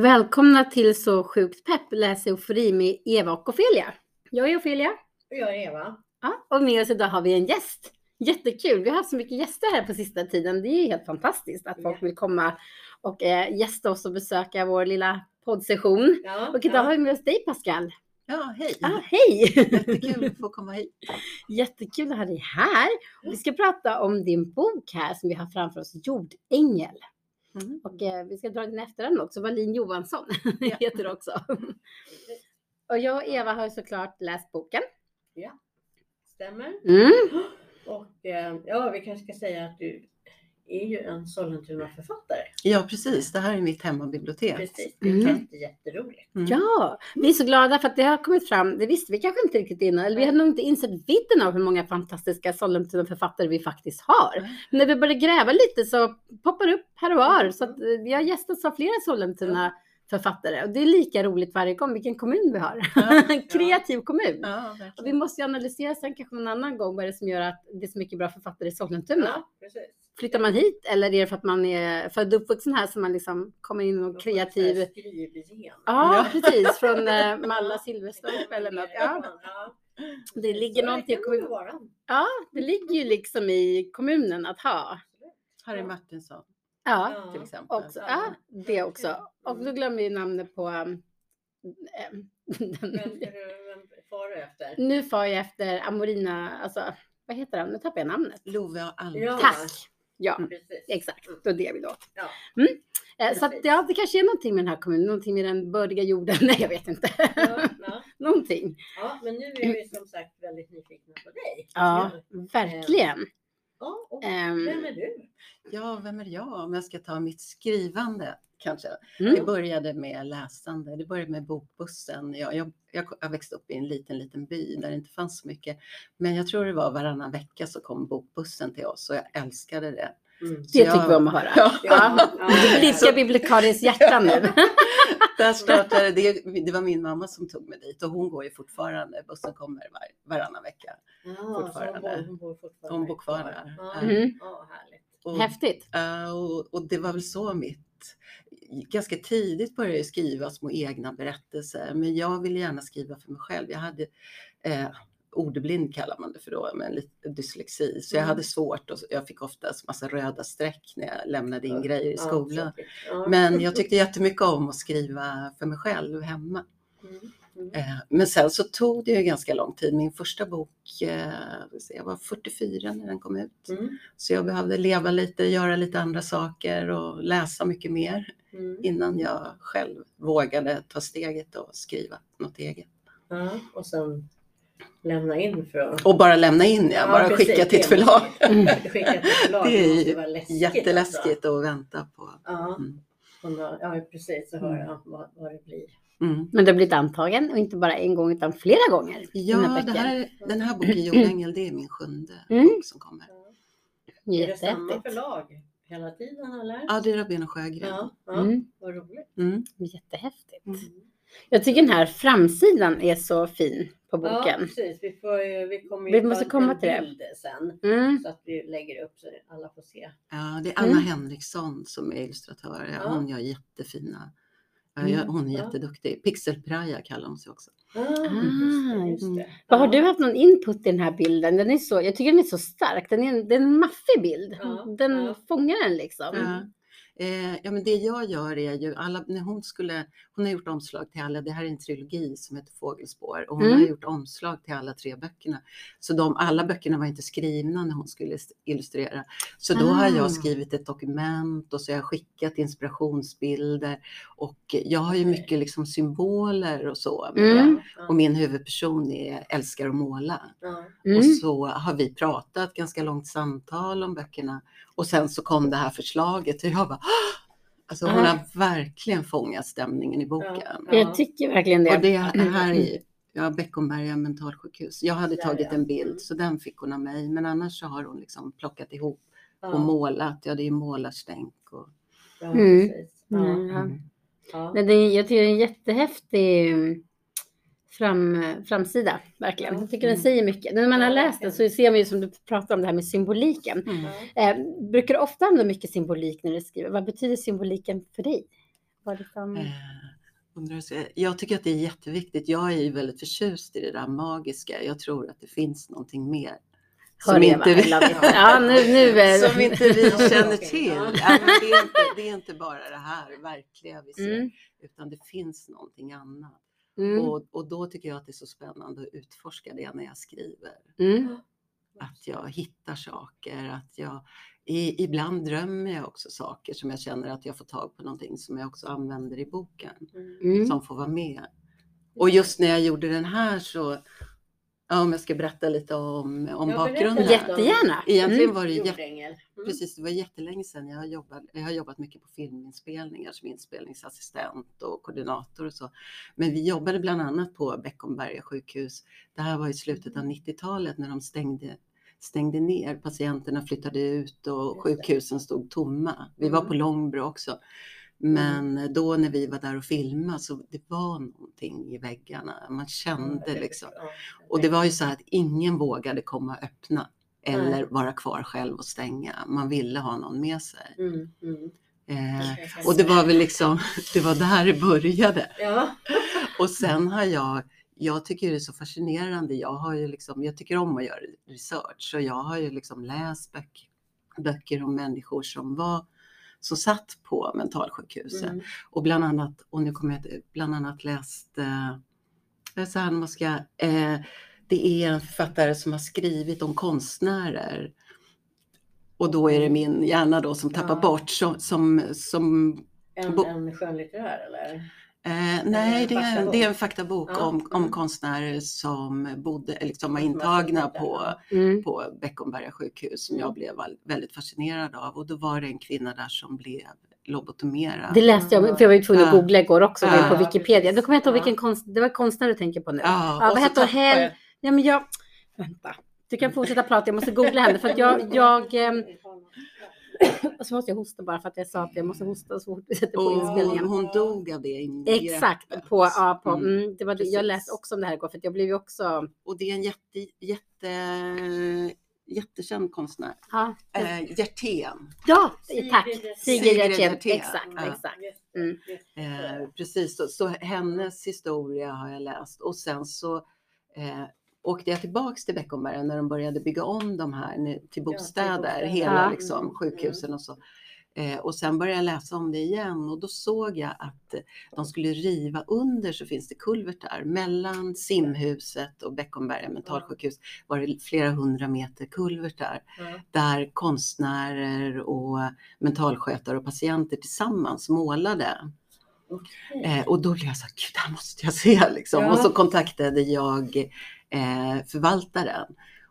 Välkomna till Så sjukt pepp läs eufori med Eva och Ofelia. Jag är Ofelia. Och jag är Eva. Ja, och med oss idag har vi en gäst. Jättekul. Vi har haft så mycket gäster här på sista tiden. Det är helt fantastiskt att folk vill komma och eh, gästa oss och besöka vår lilla poddsession. Ja, Och idag ja. har vi med oss dig Pascal. Ja, hej! Ah, hej! Jättekul att få komma hit. Jättekul att ha dig här. Vi ska prata om din bok här som vi har framför oss, Jordängel. Mm. Och eh, vi ska dra din efternamn också, Wallin Johansson Ja. heter du också. Och jag och Eva har såklart läst boken. Stämmer. Mm. Och eh, ja, vi kanske ska säga att du är ju en Sollentuna-författare. Ja, precis. Det här är mitt hemmabibliotek. Precis. Det är Mm. jätte, jätteroligt. Mm. Ja, vi är så glada för att det har kommit fram. Det visste vi kanske inte riktigt innan. Eller vi hade nog inte insett vidden av hur många fantastiska Sollentuna-författare vi faktiskt har. Men när vi började gräva lite så poppar det upp här och var. Så att eh, vi har gästats av flera Sollentuna-författare. Och det är lika roligt varje gång vilken kommun vi har. Ja, En kreativ kommun. Ja, Och vi måste ju analysera sen kanske någon annan gång vad är det som gör att det är så mycket bra författare i Sollentuna. Ja, precis. Flyttar man hit eller är det för att man är född och uppvuxen här som man liksom kommer in och kreativ? Skrivgen. Ja, precis. Från eh, Malla Silverstorp eller något. Ja, Ja. det ligger någonting i kommunen. Ja, det ligger ju liksom i kommunen att ha. Harry Martinsson Ja, Ja. till exempel. också. Ja, det också. Och då glömmer vi namnet på... Um, Vem den- vem far du efter? nu far jag efter Amorina, alltså vad heter han? Nu tappar jag namnet. Love och Alm. Ja. Tack! Ja, Precis. exakt. Är det vi då. Ja. Mm. Eh, Så att, ja, det kanske är någonting med den här kommunen, någonting med den bördiga jorden. Nej, jag vet inte. Ja, ja. någonting. ja, men nu är vi som sagt väldigt nyfikna på dig. Ja, verkligen. Ja, och Ehm, vem är du? Ja, vem är jag om jag ska ta mitt skrivande kanske? mm. Det började med läsande. Det började med bokbussen. Jag, jag, jag, jag växte upp i en liten, liten by där det inte fanns så mycket. Men jag tror det var varannan vecka så kom bokbussen till oss och jag älskade det. Mm. Så Det jag- tycker vi om att höra. Ja. Ja. Det blidkar bibliotekariens hjärta nu. Där startade det, det var min mamma som tog mig dit och hon går ju fortfarande. Bussen kommer var, varannan vecka. Ja, hon fortfarande. bor, hon bor fortfarande Hon bor kvar där. Ja, Mm. ja härligt. Och, Häftigt. och, och det var väl så mitt... Ganska tidigt började jag skriva små egna berättelser, men jag ville gärna skriva för mig själv. Jag hade eh, ordblind kallar man det för då, med lite dyslexi. Så jag Mm. hade svårt och jag fick oftast massa röda streck när jag lämnade in grejer i skolan. Men jag tyckte jättemycket om att skriva för mig själv hemma. Mm. Mm. Eh, Men sen så tog det ju ganska lång tid. Min första bok, eh, jag var 44 när den kom ut. Mm. Så jag behövde leva lite, göra lite andra saker och läsa mycket mer Mm. innan jag själv vågade ta steget och skriva något eget. Ja, och sen lämna in för att... Och bara lämna in, ja, bara precis, skicka till ett det förlag. måste- Skicka till ett förlag, Det är ju vara läskigt. Jätteläskigt att vänta på. Alltså. Ja, Mm. ja, precis. Så hör jag vad, vad det blir. Mm. Men du har blivit antagen och inte bara en gång utan flera gånger. Ja, här, den här boken Jordängel, det är min sjunde Mm. bok som kommer. Är det samma förlag hela tiden eller? Ja, det är Rabén och Sjögren. Ja, ja Mm. vad roligt. Mm. Jättehäftigt. Jag tycker den här framsidan är så fin på Ja, boken. precis. Vi, får, vi kommer Vi ju måste ta komma en till det. sen. Mm. Så att vi lägger upp så alla får se. Ja, det är Anna Mm. Henriksson som är illustratör. Ja, Ja. Hon gör jättefina. Ja, Mm. jag- hon är Ja. jätteduktig. Pixelpraja kallar hon sig också. Ah, Ah, just det, just det. Vad har Ja. du haft någon input i den här bilden? Den är så, jag tycker den är så stark. Den är en, den är en maffig bild. Ja, Den ja. fångar den liksom. Eh, ja, men det jag gör är ju alla, när hon skulle, hon har gjort omslag till alla, det här är en trilogi som heter Fågelspår och hon Mm. har gjort omslag till alla tre böckerna. Så de, alla böckerna var inte skrivna när hon skulle illustrera. Så då har Ah. jag skrivit ett dokument och så har jag skickat inspirationsbilder och jag har ju mycket liksom symboler och så. Mm. Och min huvudperson är, älskar att måla. Mm. Och så har vi pratat ganska långt samtal om böckerna. Och sen så kom det här förslaget och jag bara "Ah!" Alltså hon har verkligen fångat stämningen i boken. Ja. Jag tycker verkligen det. Och det här är ja, Beckomberga mentalsjukhus. Jag hade tagit ja. en Mm. bild så den fick hon av mig. Men annars så har hon liksom plockat ihop Ja, och målat. Ja, det är målarstänk. Och, ja, Mm. Ja, Mm. Ja. ja. Nej, det är, jag tycker det är en jättehäftig mm, fram, framsida, verkligen. Jag tycker den Mm. säger mycket. När man har läst den så ser man ju som du pratar om det här med symboliken. mm. Eh, brukar du ofta använda mycket symbolik när du skriver? Vad betyder symboliken för dig? på liksom... Eh, undrar jag tycker att det är jätteviktigt. Jag är ju väldigt förtjust i det där magiska. Jag tror att det finns någonting mer. Hör Som inte, vi. Ja, nu, nu är som inte vi känner till. ja. Det, är inte, det är inte bara det här verkliga vi ser, Mm, utan det finns någonting annat. Mm, Och, och då tycker jag att det är så spännande att utforska det när jag skriver. mm. Att jag hittar saker, att jag i, ibland drömmer jag också saker som jag känner att jag får tag på någonting som jag också använder i boken, Mm. som får vara med. Och just när jag gjorde den här så, ja, om jag ska berätta lite om, om Ja, bakgrunden. Jättegärna. Egentligen Mm. var det Jordängel. Mm. precis, det var jättelänge sedan jag har jobbat. Jag har jobbat mycket på filminspelningar som inspelningsassistent och koordinator och så. Men vi jobbade bland annat på Beckomberga sjukhus. Det här var i slutet av 90-talet när de stängde stängde ner. Patienterna flyttade ut och sjukhusen stod tomma. Vi var Mm. på Långbro också. Men då när vi var där och filmade så det var någonting i väggarna. Man kände liksom. Och det var ju så att ingen vågade komma och öppna eller vara kvar själv och stänga. Man ville ha någon med sig. Mm, mm. Eh, och det var väl liksom, det var där det började. Ja. Och sen har jag, jag tycker det är så fascinerande. Jag har ju liksom, jag tycker om att göra research så jag har ju liksom läst böcker, böcker om människor som var som satt på mentalsjukhuset Mm. och bland annat, och nu kommer jag bland annat läst, eh, så här, man ska, eh, det är en författare som har skrivit om konstnärer. Och då är det min hjärna då som tappar Ja. bort som, som, som En, Bo- en skönlitterär eller? Eh, nej, det är, en, faktabok. det är en faktabok Ja, om, om mm. konstnärer som bodde, eller som var intagna på. Mm. på Beckomberga sjukhus som Mm. jag blev all- väldigt fascinerad av. Och då var det en kvinna där som blev lobotomerad. Det läste jag, för jag var ju tvungen att Ja. googla igår också, Ja. på Wikipedia. Då kommer jag inte ihåg Ja. vilken konst, det var konstnär du tänker på nu. Ja, Ja, vad heter hon? Ja, men jag... Vänta. Du kan fortsätta prata, jag måste googla henne för att jag... jag ehm, och så måste jag hosta bara för att jag sa att jag måste hosta så fort vi sätter på inspelningen. hon dog av det ingreppet. Exakt, på, ja, på, Mm, mm, det var det. jag precis. läste också om det här igår för att jag blev ju också... Och det är en jätte, jätte, jättekänd konstnär. Ja, Eh, Hjertén. ja tack! Sigrid. Hjertén. Exakt, Ja. exakt. Mm. Eh, precis, så, så hennes historia har jag läst. Och sen så eh, åkte jag tillbaks till Beckomberga när de började bygga om de här till till bostäder, bostäder. hela Ja. liksom, Mm, sjukhusen och så. Eh, och sen började jag läsa om det igen och då såg jag att eh, de skulle riva under så finns det kulvertar. Mellan simhuset och Beckomberga mentalsjukhus var det flera hundra meter kulvertar Ja. där konstnärer och mentalskötare och patienter tillsammans målade. Okej. Eh, och då blev jag så här, gud det här måste jag se liksom. Ja. Och så kontaktade jag eh, förvaltaren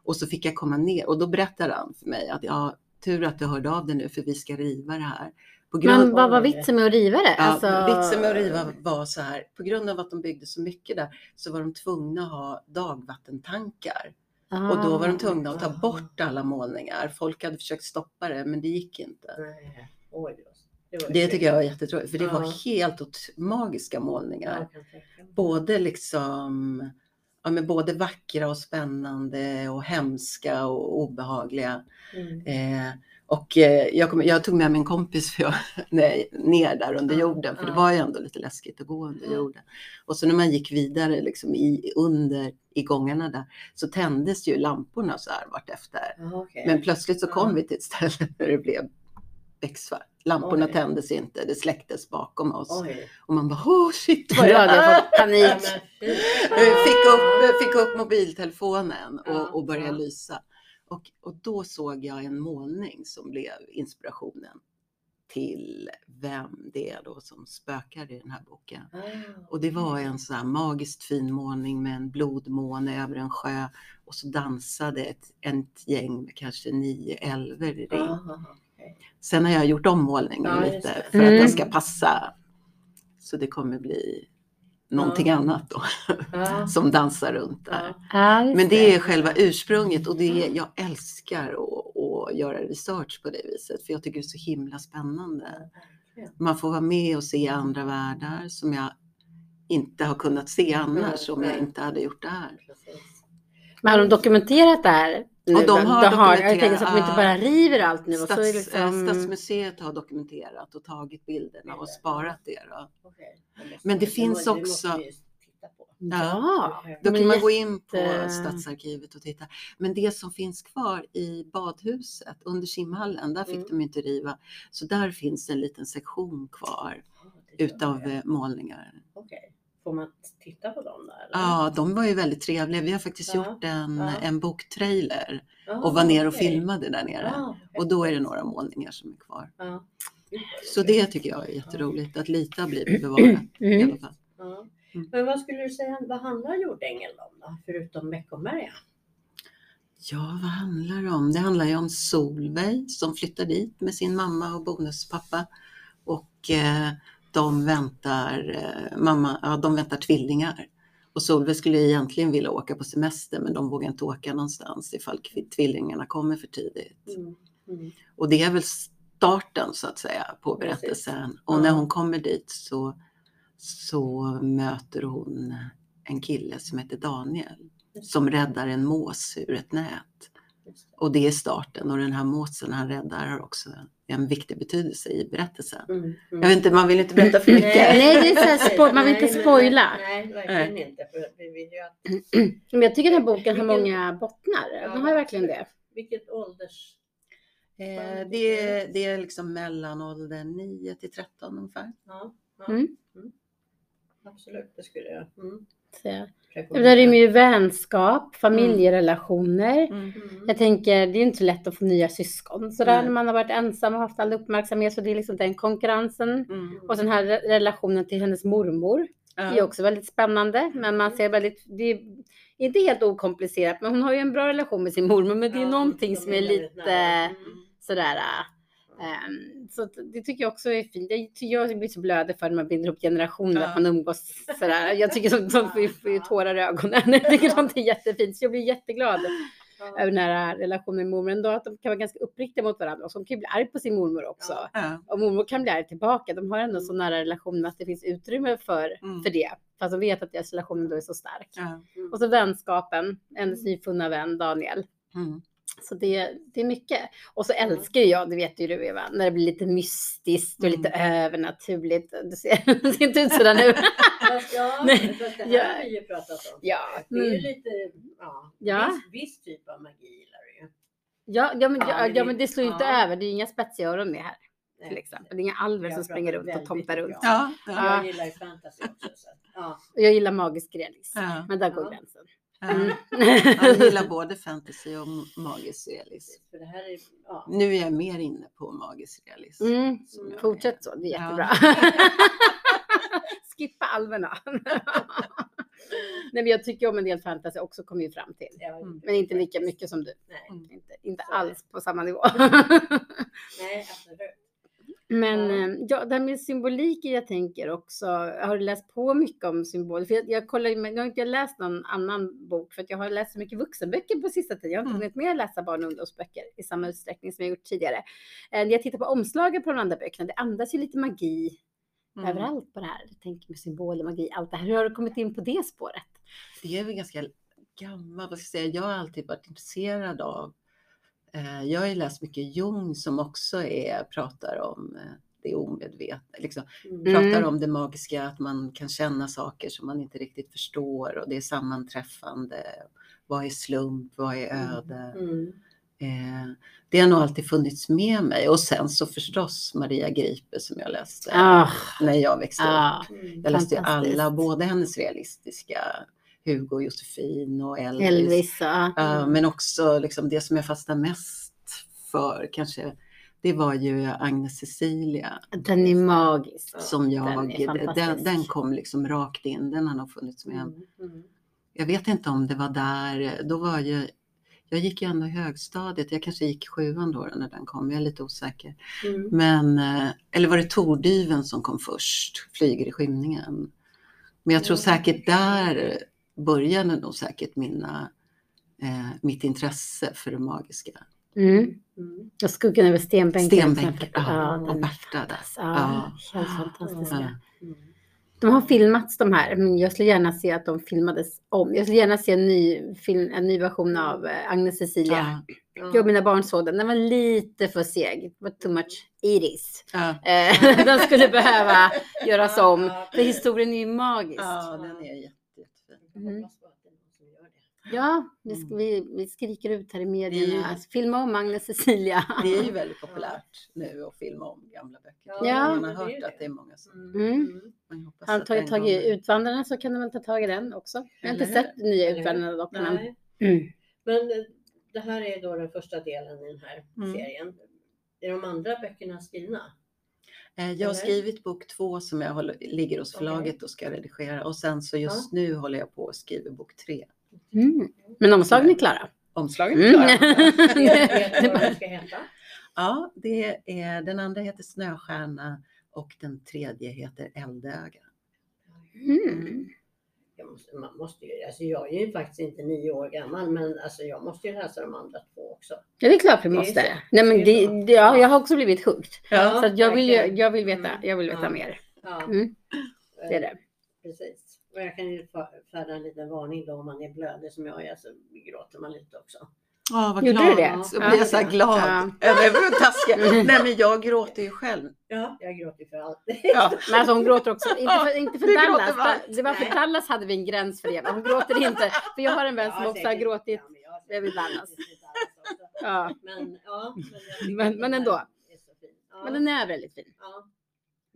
och så fick jag komma ner och då berättade han för mig att ja, tur att du hörde av dig nu för vi ska riva det här. På grund, Men vad var vitsen med att riva det? ja, Alltså... Vitsen med att riva var så här, på grund av att de byggde så mycket där så var de tvungna att ha dagvattentankar. Och då var de tvungna att ta Ah. bort alla målningar. Folk hade försökt stoppa det men det gick inte. Nej. Oj, det tycker jag var jättetråkigt, för det var helt ot- magiska målningar. Både liksom, ja men både vackra och spännande och hemska och obehagliga. Mm. Eh, och eh, jag, kom, jag tog med min kompis för jag, nej, ner där under jorden, för det var ju ändå lite läskigt att gå under Ja. jorden. Och så när man gick vidare liksom i, under, i gångarna där, så tändes ju lamporna så här vartefter. Okej. Men plötsligt så kom vi till ett ställe där det blev becksvart. Lamporna Oj. tändes inte, det släcktes bakom oss. Oj. Och man bara, oh shit vad hade jag här? fått panik. Fick upp, fick upp mobiltelefonen och, och började ja. lysa. Och, och då såg jag en målning som blev inspirationen till vem det är då som spökar i den här boken. Ah, Och det var en så här magiskt fin målning med en blodmåne över en sjö och så dansade ett, ett gäng med kanske nio älvor i ring. Okej. Sen har jag gjort om målningen Ja, lite för att Mm. den ska passa. Så det kommer bli någonting Ja. annat då Ja. som dansar runt där. Ja. Ja, just Men det är själva ursprunget och det är, jag älskar att, att göra research på det viset för jag tycker det är så himla spännande. Man får vara med och se andra världar som jag inte har kunnat se annars om jag inte hade gjort det här. Men har de dokumenterat det här? Nu. Och de har jag tänker dokumenterat, så att de inte ja. bara river allt nu. Och så Stats, är liksom, eh, Stadsmuseet har dokumenterat och tagit bilderna och sparat det. Måste- Men det finns också- ja. Då kan man gå in på Stadsarkivet och titta. Men det som finns kvar i badhuset under simhallen, där fick Mm. de inte riva. Så där finns en liten sektion kvar utav eh, målningar. Okej. Får man titta på dem där? eller? Ja, de var ju väldigt trevliga. Vi har faktiskt Ja, gjort en, ja. en boktrailer Ja, och var ner och okej. filmade där nere. Ja, Och då är det några målningar som är kvar. Vad Så det tycker jag är jätteroligt, att lite har blivit bevarat i Mm. alla fall. Ja. Mm. Men vad skulle du säga, vad handlar jordängeln om då? Förutom Meckomberga? Ja, vad handlar det om? Det handlar ju om Solveig som flyttar dit med sin mamma och bonuspappa. Och eh, de väntar, eh, mamma, ja, de väntar tvillingar. Och Solveig skulle egentligen vilja åka på semester men de vågar inte åka någonstans ifall tvillingarna kommer för tidigt. Mm. Mm. Och det är väl starten så att säga på Precis. berättelsen. Och när hon kommer dit så, så möter hon en kille som heter Daniel som räddar en mås ur ett nät. Och det är starten och den här måsen han räddar har också en viktig betydelse i berättelsen. Mm. Mm. Jag vet inte, man vill inte berätta för mycket. Nej, det är så här man vill inte Nej, spoila. Nej, verkligen inte. För vi vill ju att, Men jag tycker den här boken har många bottnar. Ja, Den har verkligen det. vilket ålders... Eh, det, är, det är liksom mellanåldern 9 till 13 ungefär. Ja, ja. Mm. Absolut, det skulle jag mm. Så, rekommendera. det rymmer ju vänskap, familjerelationer. Mm. Jag tänker, det är inte så lätt att få nya syskon sådär Nej. när man har varit ensam och haft all uppmärksamhet. Så det är liksom den konkurrensen. Mm. Och den här re- relationen till hennes mormor är Ja. också väldigt spännande. Men man ser väldigt, det är inte helt okomplicerat, men hon har ju en bra relation med sin mormor. Men det är Ja, någonting som är lite. Mm. sådär. Ehm, så det tycker jag också är fint. Jag, blir så blödig för när man binder ihop generationer, Ja. att man umgås sådär. Jag tycker sånt, sånt får ju, tårar i ögonen. Jag tycker sånt är jättefint. Så jag blir jätteglad Ja. över den här relationen med mormor. Ändå att de kan vara ganska uppriktiga mot varandra. Och så de kan ju bli arg på sin mormor också. Ja. Och mormor kan bli arg tillbaka. De har ändå Mm. så nära relation att det finns utrymme för, Mm. för det. Fast de vet att deras relation då är så stark. Ja. Mm. Och så vänskapen, hennes nyfunna vän Daniel. Mm. Så det, det är mycket. Och så älskar jag, det vet ju du Eva, när det blir lite mystiskt och lite övernaturligt. Du ser, det ser inte ut sådär nu. Fast, ja, Nej. fast det här Ja. har vi ju pratat om. Ja. Det är ju Mm. lite, ja, Ja. Viss, viss typ av magi gillar du ju. Ja, ja, men, Ja, ja, men det- slår ju inte ja. över. Det är ju inga spetsiga öron med här till exempel. Det är inga alver som springer runt och tomtar runt. Ja, Ja. ja, Jag gillar ju fantasy också. Så. Ja. Och jag gillar magisk realism. Ja. Men där går Ja. gränsen. Ja. Mm. Jag gillar både fantasy och magisk realism. För det här är, ja. Nu är jag mer inne på magisk realism. Mm. Fortsätt är. så, det är Ja. jättebra. Skippa alverna. Nej, men jag tycker om en del fantasy också, kommer vi fram till. Ja, Mm. Men inte lika mycket som du. Nej, Mm. Inte, inte alls på samma nivå. nej absolut. Men Ja. eh, ja, det här med symboliken jag tänker också. Har du läst på mycket om symbol? För jag, jag kollar, jag har inte läst någon annan bok för att jag har läst så mycket vuxenböcker på sista tiden. Jag har inte Mm. hunnit med att läsa barn och ungdomsböcker i samma utsträckning som jag gjort tidigare. Eh, När jag tittar på omslaget på de andra böckerna, det andas ju lite magi Mm. överallt på det här. Jag tänker med symboler, magi, allt det här. Hur har du kommit in på det spåret? Det är väl ganska gammalt, vad ska jag säga. Jag har alltid varit intresserad av, jag har ju läst mycket Jung som också är, pratar om eh, det omedvetna, liksom, Mm. Mm. pratar om det magiska, att man kan känna saker som man inte riktigt förstår och det är sammanträffande. Vad är slump? Vad är öde? Mm. Eh, det har nog alltid funnits med mig och sen så förstås Maria Gripe som jag läste Ah, när jag växte ah. upp. Mm. Jag läste ju alla, både hennes realistiska Hugo och Josefin och Elvis. Elvis, ja. Ja, men också liksom det som jag fastnade mest för kanske, det var ju Agnes Cecilia Den är magisk. som jag, den den, den kom liksom rakt in, den har nog funnits med. Mm. Mm. Jag vet inte om det var där, då var ju, jag gick ju ändå i högstadiet, jag kanske gick sjuan då när den kom, jag är lite osäker. Mm. Men, eh, eller var det Tordyven som kom först, Flyger i skymningen. Men jag tror Ja. säkert där började nog säkert mina, eh, mitt intresse för det magiska. Mm. Mm. Och skuggan över stenbänken. Stenbänken, ja, Ja, och Berta där. Ja, Ja. helt fantastiska. Ja. Mm. De har filmats de här, men jag skulle gärna se att de filmades om. Jag skulle gärna se en ny, film, en ny version av eh, Agnes Cecilia. Ja, Ja. Jag och mina barn såg den. Den var lite för seg. Det var too much iris. ja. Eh, den skulle behöva göras om. För historien är ju magisk. ja, den är jätte. Jag Mm. hoppas på att det är någon som gör det. Ja, vi, sk- Mm. vi, vi skriker ut här i medierna. ju- Filma om Agnes Cecilia. Det är ju väldigt populärt nu att filma om gamla böcker. Ja. Man har hört det. att det är många som Mm. Mm. Man Har tagit tag i. Utvandrarna så kan de väl ta tag i den också. Jag har inte sett nya? Utvandrarna dock. Men... Mm. Men eh, det här är då den första delen i den här Mm. serien. Är de andra böckerna skrivna? Eh, Jag har skrivit bok två som jag håller, ligger hos förlaget och ska redigera och sen så just nu håller jag på att skriva bok tre. Mm. Men omslagen är klara. Omslagen Mm. klara. Den ska heta? Ja, det är, den andra heter Snöstjärna och den tredje heter Eldöga. Mm. Jag måste, man måste ju, alltså jag är ju faktiskt inte nio år gammal men alltså jag måste ju läsa de andra två också. Ja, det är klart vi är måste. Nej, men Det det, ja, jag har också blivit hooked. Ja, Så jag, vill, jag vill veta, Mm. jag vill veta Ja. mer. Mm. Det är det. Precis. Och jag kan ju färda en liten varning då om man är blödig som jag är så gråter man lite också. Ja, vad Gjorde glad. du det? Så Ja. blir jag så här glad. Ja. Över taskiga. Nej, men jag gråter ju själv. Ja, jag gråter för allt. Ja. Men alltså hon gråter också. Inte för, inte för Dallas. för. Det var för Nej. Dallas hade vi en gräns för det. Men hon gråter inte. För jag har en vän som också har gråtit. Ja, över Dallas. Ja. Men, ja, men, Men- men ändå. här är så fin. Ja, Men den är väldigt fin. ja,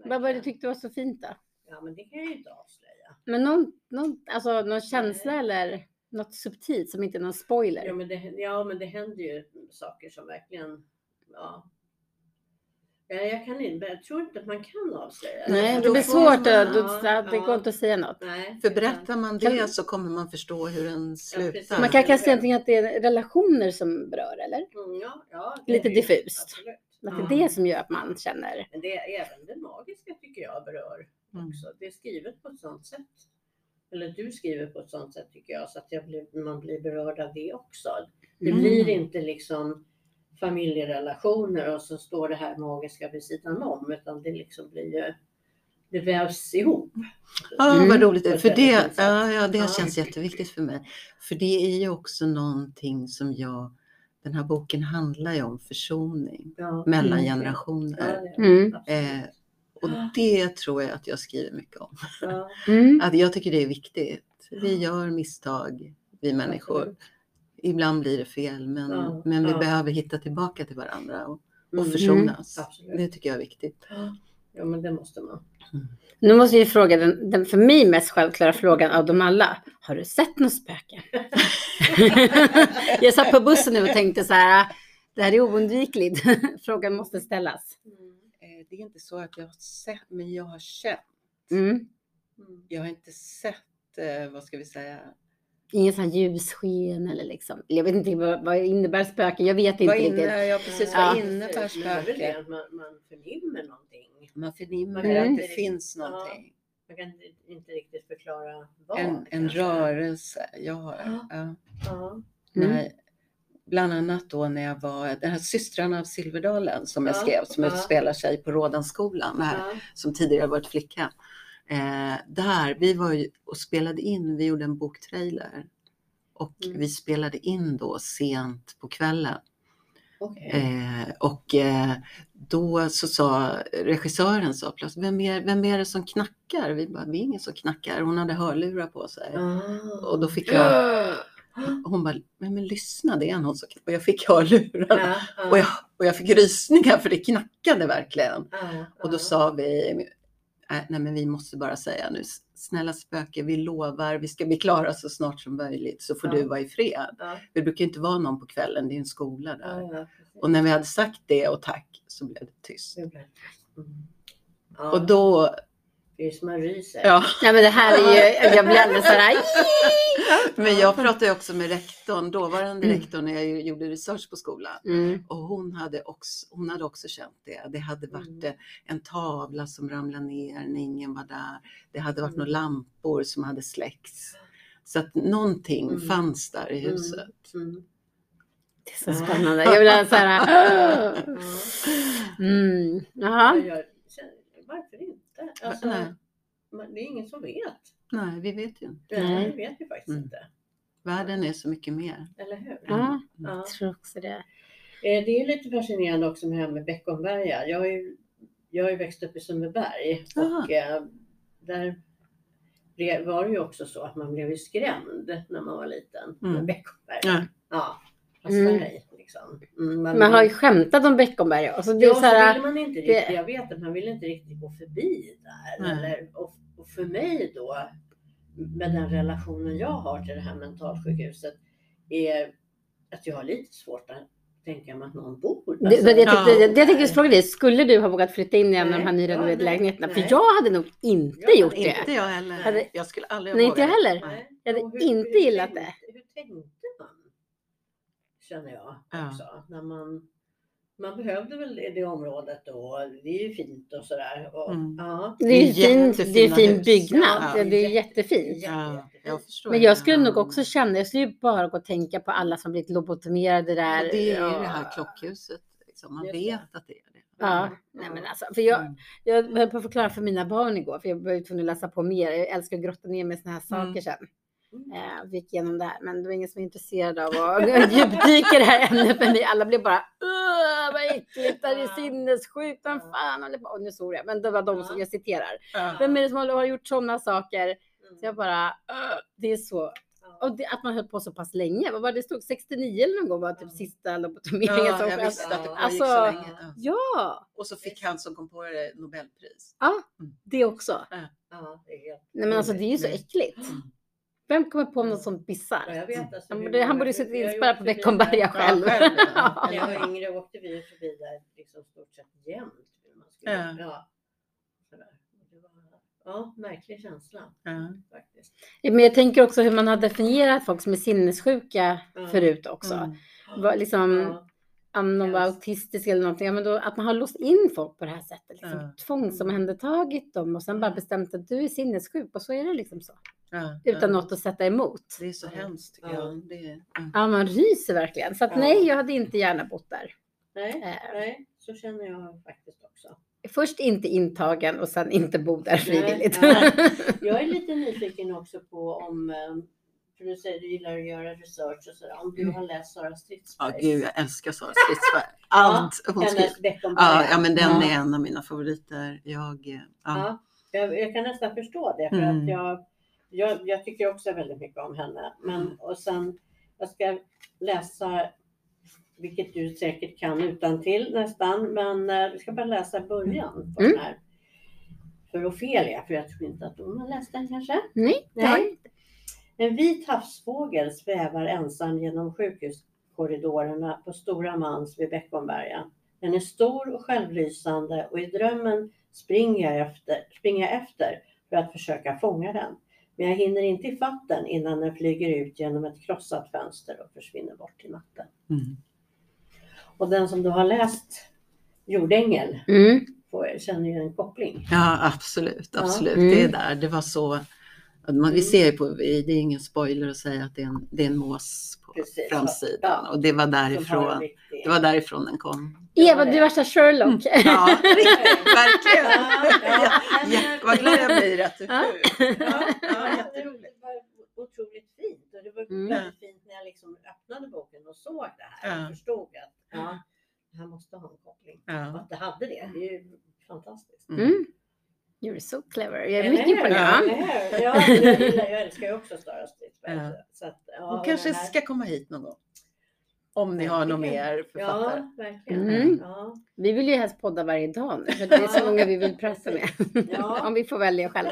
Vad var det du tyckte var så fint då? Ja, men det kan jag ju inte avslöja. Men någon, någon, alltså, någon känsla eller något subtilt som inte är någon spoiler? Ja men, det, ja, men det händer ju saker som verkligen, ja. Ja, jag kan inte, jag tror inte att man kan avslöja. Nej, det blir svårt. man- Att, Ja, att det går ja. inte att säga något. Nej. För berättar man Kan- det så kommer man förstå hur den slutar. Man kan kanske antingen att det är relationer som berör eller? Mm, ja, ja, det Lite är det ju. diffust. Absolut. Att det är det som gör att man känner. Men det är även det magiska tycker jag berör Mm. också. Det är skrivet på ett sånt sätt. Eller du skriver på ett sånt sätt tycker jag så att jag blir, man blir berörd av det också. Det Mm. blir inte liksom familjerelationer och så står det här magiska vid sidan om utan det liksom blir ju det vävs ihop. Ja, Mm. vad roligt. För det, sätt. ja, ja, det Ja. känns jätteviktigt för mig. För det är ju också någonting som jag, den här boken handlar ju om försoning Ja. mellan Mm. Ja, generationer. det- Mm. Eh, och det tror jag att jag skriver mycket om. Ja, Mm. Att jag tycker det är viktigt. Vi gör misstag, vi människor. absolut. Ibland blir det fel, men, Ja, men vi ja. behöver hitta tillbaka till varandra och, och Mm. försonas. Absolut. Det tycker jag är viktigt. Ja men det måste man. Nu måste jag fråga den, den för mig mest självklara frågan av dem alla. Har du sett något spöke? jag satt på bussen nu och tänkte så här. Det här är oundvikligt. Frågan måste ställas. Det är inte så att jag har sett, men jag har känt. Mm. Mm. Jag har inte sett, eh, vad ska vi säga, Ingen sån här ljussken eller liksom. Jag vet inte vad, vad innebär spöke. Jag vet inte Vad riktigt. inne, precis Ja. var inne på Men det är väl det spöke. att man, man förnimmer någonting. Man förnimmer kan att det finns ja. någonting. Man kan inte, riktigt förklara vad. En, en rörelse. Ja, Ja. ja. Ja. Mm. Nej. Bland annat då när jag var, den här systrarna av Silverdalen som jag Ja, skrev, som ja. utspelar sig på Rådanskolan, det här, Ja. som tidigare varit flicka. Eh, där, vi var ju och spelade in, vi gjorde en boktrailer. Och Mm. vi spelade in då sent på kvällen. Okej. Eh, och eh, då så sa regissören sa plötsligt, vem är, vem är det som knackar? Vi bara, vi är ingen som knackar. Hon hade hörlurar på sig. Ah. Och då fick jag, hon bara, men, men lyssna det är någon som. Och jag fick hörlurarna. Ja, ja, Och, jag, och jag fick rysningar för det knackade verkligen. ja, Och då sa vi, "Äh, nej men vi måste bara säga nu, snälla spöke, vi lovar, vi ska bli klara så snart som möjligt så får du vara i fred. Det brukar inte vara någon på kvällen, det är en skola där. Och när vi hade sagt det och tack så blev det tyst. Mm. Och då, det är som man ryser. ja, Nej men det här är ju, jag blir alldeles sådär. men jag pratade också med rektorn, dåvarande Mm. rektorn när jag gjorde research på skolan. Mm. Och hon hade också, hon hade också känt det. Det hade varit Mm. eh, en tavla som ramlade ner när ingen var där. Det hade varit Mm. några lampor som hade släckts. Så att någonting Mm. fanns där i huset. Mm. Det är så spännande. Jag blir så här. Mm. Ja, Jaha. Varför inte? Alltså, Nej. man, det är ingen som vet. Nej, vi vet ju inte. Nej. Nej. Det vet vi faktiskt Mm. inte. Världen är så mycket mer. Eller hur? Ja, Mm. jag tror också det. Eh, Det är lite fascinerande också med det här med Beckomberga. Jag har ju, jag har ju växt upp i Sundbyberg och eh, där var det ju också så att man blev ju skrämd när man var liten med Mm. Beckomberga. Ja. Ja, passa Mm. Liksom. Mm, Man har ju skämtat om Beckomberga. Och så det är Ja, så så här, vill man inte det- riktigt, jag vet att man vill inte riktigt gå förbi där. Nej. Eller, och, och för mig då, med den relationen jag har till det här mentalsjukhuset, är att jag har lite svårt att tänka mig att någon bor där. Det, men jag, tänkte, Ja. jag, jag tänkte just fråga dig, skulle du ha vågat flytta in i en av de här nyrenoverade Ja, nej. lägenheterna? För jag hade nog inte Jag gjort det. Inte jag heller. Hade- Jag skulle aldrig ha Nej, inte jag vågat. heller. Nej. Jag hade Och inte gillat tänkte, Hur tänkte man? Känner jag Ja. också. När man, man behövde väl det, det området då. Det är ju fint och sådär. Och, Mm. ja. Det är ju Det är fint, det är fin hus. byggnad. Ja. det är jättefint. Ja, jag förstår. Men jag skulle nog också känna, jag skulle ju bara gå och tänka på alla som blivit lobotomerade där. Ja, det är ju Ja. det här klockhuset. Liksom. Man Just det. vet att det är det. Ja, nej men alltså, för jag, Mm. jag höll på att förklara för mina barn igår, för jag var tvungen att läsa på mer. Jag älskar att grotta ner mig i såna här saker Mm. sen. Mm. Eh, vi gick igenom det här, men det var ingen som var intresserad av att djupdyka i det här ämnet för mig. Alla blev bara "Åh, vad äckligt, det är sinnessjukt, vem fan håller på? Och nu såg jag, men det var de som jag citerar. Ja. Vem är det som har gjort sådana saker? Mm. Så jag bara, "Åh, det är så. Ja. Och det, att man höll på så pass länge. Vad var det stod? 69 eller någon gång var typ Ja. sista lobotomeringen. Ja, som jag visste att det pågick Alltså, så länge. Ja. Ja, Och så fick han som kom på det Nobelpris. det också. Ja, det är helt Nej men alltså det är ju så Mm. Vem kommer på något sånt Ja, bisarrt? jag vet, alltså, Han borde, han borde ju inspärrad på Beckomberga själv. Ja, själv, ja. När jag var yngre åkte vi förbi där liksom stort sett jämt. Man skulle, Ja. ja. sådär. Det var, ja, märklig känsla Ja. faktiskt. Ja, Men jag tänker också hur man har definierat folk som är sinnessjuka Ja. förut också. Mm. Liksom, Ja. Om de var Yes. autistiska eller någonting, ja, men då, att man har låst in folk på det här sättet. Liksom, Ja. Tvångsomhändertagit dem och sen bara bestämt att du är sinnessjuk och så är det liksom så. Ja. Utan ja. något att sätta emot. Det är så hemskt tycker Ja. jag. Det är, ja. Ja, man ryser verkligen. Så att Ja. nej, jag hade inte gärna bott där. Nej, Eh. nej, så känner jag faktiskt också. Först inte intagen och sen inte bo där frivilligt. nej. Jag är lite nyfiken också på om, eh, för du säger du gillar att göra research och sådär, om du Mm. har läst Sara ja, Stridsbergs? gud, jag älskar Sara Stridsberg. Allt hon skriver. Ja, ja, men den Ja. är en av mina favoriter. Jag, eh, ja. Ja, jag, jag kan nästan förstå det för Mm. att jag, jag, jag tycker också väldigt mycket om henne. Men, Mm. och sen, jag ska läsa, vilket du säkert kan utan till nästan, men eh, jag ska bara läsa början på Mm. den här. För Ofelia, för jag tror inte att hon har läst den kanske. nej, inte. En vit havsfågel svävar ensam genom sjukhuskorridorerna på Stora Mans vid Beckomberga. Den är stor och självlysande och i drömmen springer jag efter, springer jag efter för att försöka fånga den. Men jag hinner inte ifatt den innan den flyger ut genom ett krossat fönster och försvinner bort i natten. Mm. Och den som då har läst Jordängel Mm. får, känner ju en koppling. ja, absolut. Ja. absolut. Mm. Det är där. Det var så. Man, vi Mm. ser ju på, det är ingen spoiler att säga att det är en, det är en mås på Precis, framsidan. ja. Och det var därifrån, det var därifrån den kom. Eva, du är värsta Sherlock. Ja, verkligen. Ja, ja. Ja, vad glad jag blir att du Ja. Ja, Ja, ja, jätteroligt. det var otroligt fint. Och det var Mm. väldigt fint när jag liksom öppnade boken och såg det här Ja. och förstod att ja, det här måste ha en koppling. Och Ja. att det hade det, det är ju fantastiskt. Mm. You're so clever. Jag är mycket imponerad. Ja, jag, gillar, jag älskar ju också. Ja. Så att, ja, Hon och kanske ska komma hit någon gång. Om ni har någon mer författare. Ja, verkligen. Mm. Ja. Vi vill ju helst podda varje dag nu, för det är så många vi vill prata med. Ja. Om vi får välja själva.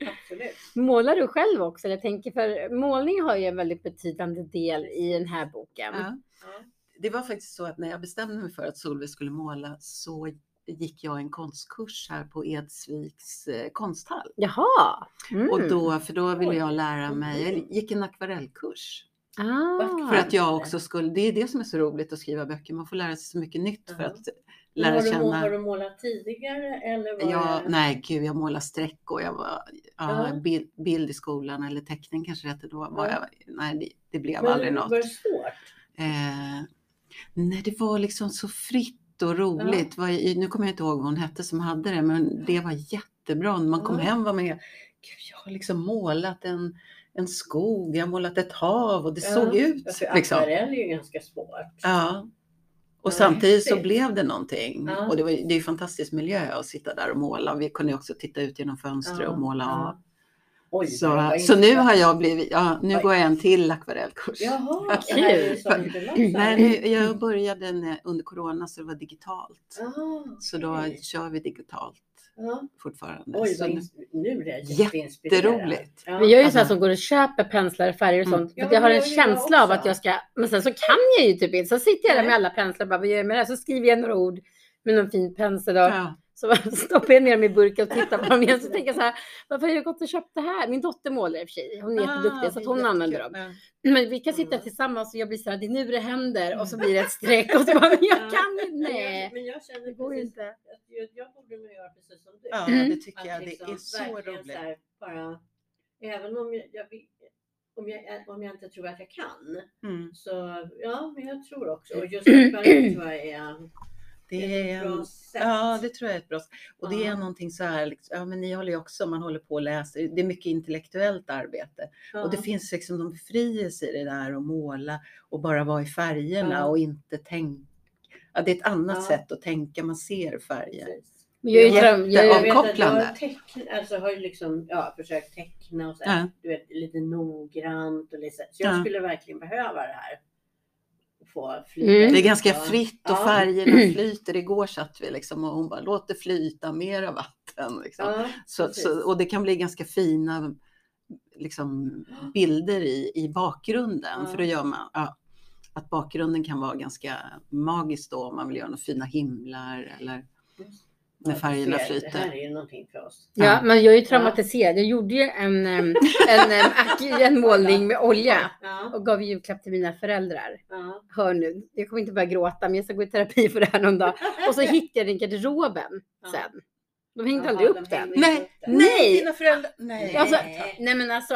Absolut. Målar du själv också? Jag tänker för målning har ju en väldigt betydande del i den här boken. Ja. Ja. Det var faktiskt så att när jag bestämde mig för att Solveig skulle måla så gick jag en konstkurs här på Edsviks eh, konsthall. Jaha! Mm. Och då, för då ville jag lära mig, jag Mm. gick en akvarellkurs. ah. För att jag också skulle, det är det som är så roligt att skriva böcker, man får lära sig så mycket nytt för att lära har, du, känna. har du målat tidigare eller var Ja, det... nej gud, jag målade streck och jag var ja, Ja. bild, bild i skolan eller teckning kanske det hette då. Var Ja. jag, nej, det, det blev Men aldrig något. Var det svårt? Eh, nej, det var liksom så fritt och roligt. Var, nu kommer jag inte ihåg vad hon hette som hade det, men det var jättebra. När man kom Ja. hem var man Gud, jag har liksom målat en, en skog, jag har målat ett hav och det såg ut. Liksom. akvarell är ju ganska svårt. Ja. Och Ja, samtidigt så blev det någonting. Ja. Och det, var, det är ju fantastisk miljö att sitta där och måla. Vi kunde också titta ut genom fönstret och måla av. Oj, Så, så nu har jag blivit, ja, nu Oj. går jag en till akvarellkurs. Jaha, kul. Nej, jag började när- under corona så det var digitalt. Ah, Så då kör vi digitalt Ja. fortfarande. Oj, så vad nu, är jag jätteroligt. Ja. Men jag är ju så här Alltså- som går och köper penslar, färger och Mm. sånt. För Ja, jag har en jag känsla av att jag ska, men sen så kan jag ju typ inte. Så sitter jag där med alla penslar och bara, vad gör jag med det här? Så skriver jag några ord med någon fin pensel och ja. Så stoppar jag ner dem i burken och tittar på dem igen. Så tänker jag så här, varför har jag gått och köpt det här? Min dotter målar i och för sig. Hon är jätteduktig så att hon använder dem. Men vi kan sitta Mm. tillsammans och jag blir så här, det är nu det händer och så blir det ett streck och så bara, men jag Ja. kan inte. Nej, men jag känner det går precis inte. att jag, jag borde nog göra precis som du. Ja, det tycker Att jag. Det liksom är så roligt. bara, även om jag, om, jag, om jag inte tror att jag kan. Mm. Så ja, men jag tror också. Och just akvarell tror jag är Det är ett bra en, sätt. ja, det tror jag är ett bra sätt. Och det är någonting så här, liksom, ja men ni håller ju också, man håller på och läser, det är mycket intellektuellt arbete. Ja. Och det finns liksom någon befrielse i det där att måla och bara vara i färgerna Ja. och inte tänka. Ja, det är ett annat Ja. sätt att tänka, man ser färger. Precis. Men jag jag är, Jag vet att jag har, alltså har ju liksom, ja, försökt teckna och så här, Ja. du vet, lite noggrant och lite, så jag Ja. skulle verkligen behöva det här. Få flyta Mm. Det är ganska fritt och Ja. färgerna flyter. Igår satt vi liksom och hon bara, låt det flyta mera vatten. Liksom. Ja, Så, så, och det kan bli ganska fina liksom, bilder i, i bakgrunden. Ja. För då gör man ja, att bakgrunden kan vara ganska magisk då om man vill göra några fina himlar eller när Ja, färgerna ser, Det flyter. här är ju någonting för oss. ja, men jag är ju traumatiserad. Jag gjorde ju en, en, ak- en målning med olja Ja, och gav julklapp till mina föräldrar. ja. Hör nu, jag kommer inte börja gråta, men jag ska gå i terapi för det här någon dag. Och så hittade jag den i garderoben Ja. sen. De hängde Jaha, aldrig de upp den. hängde Nej, den. Nej. dina föräldrar. Nej. Alltså, Nej. nej men alltså,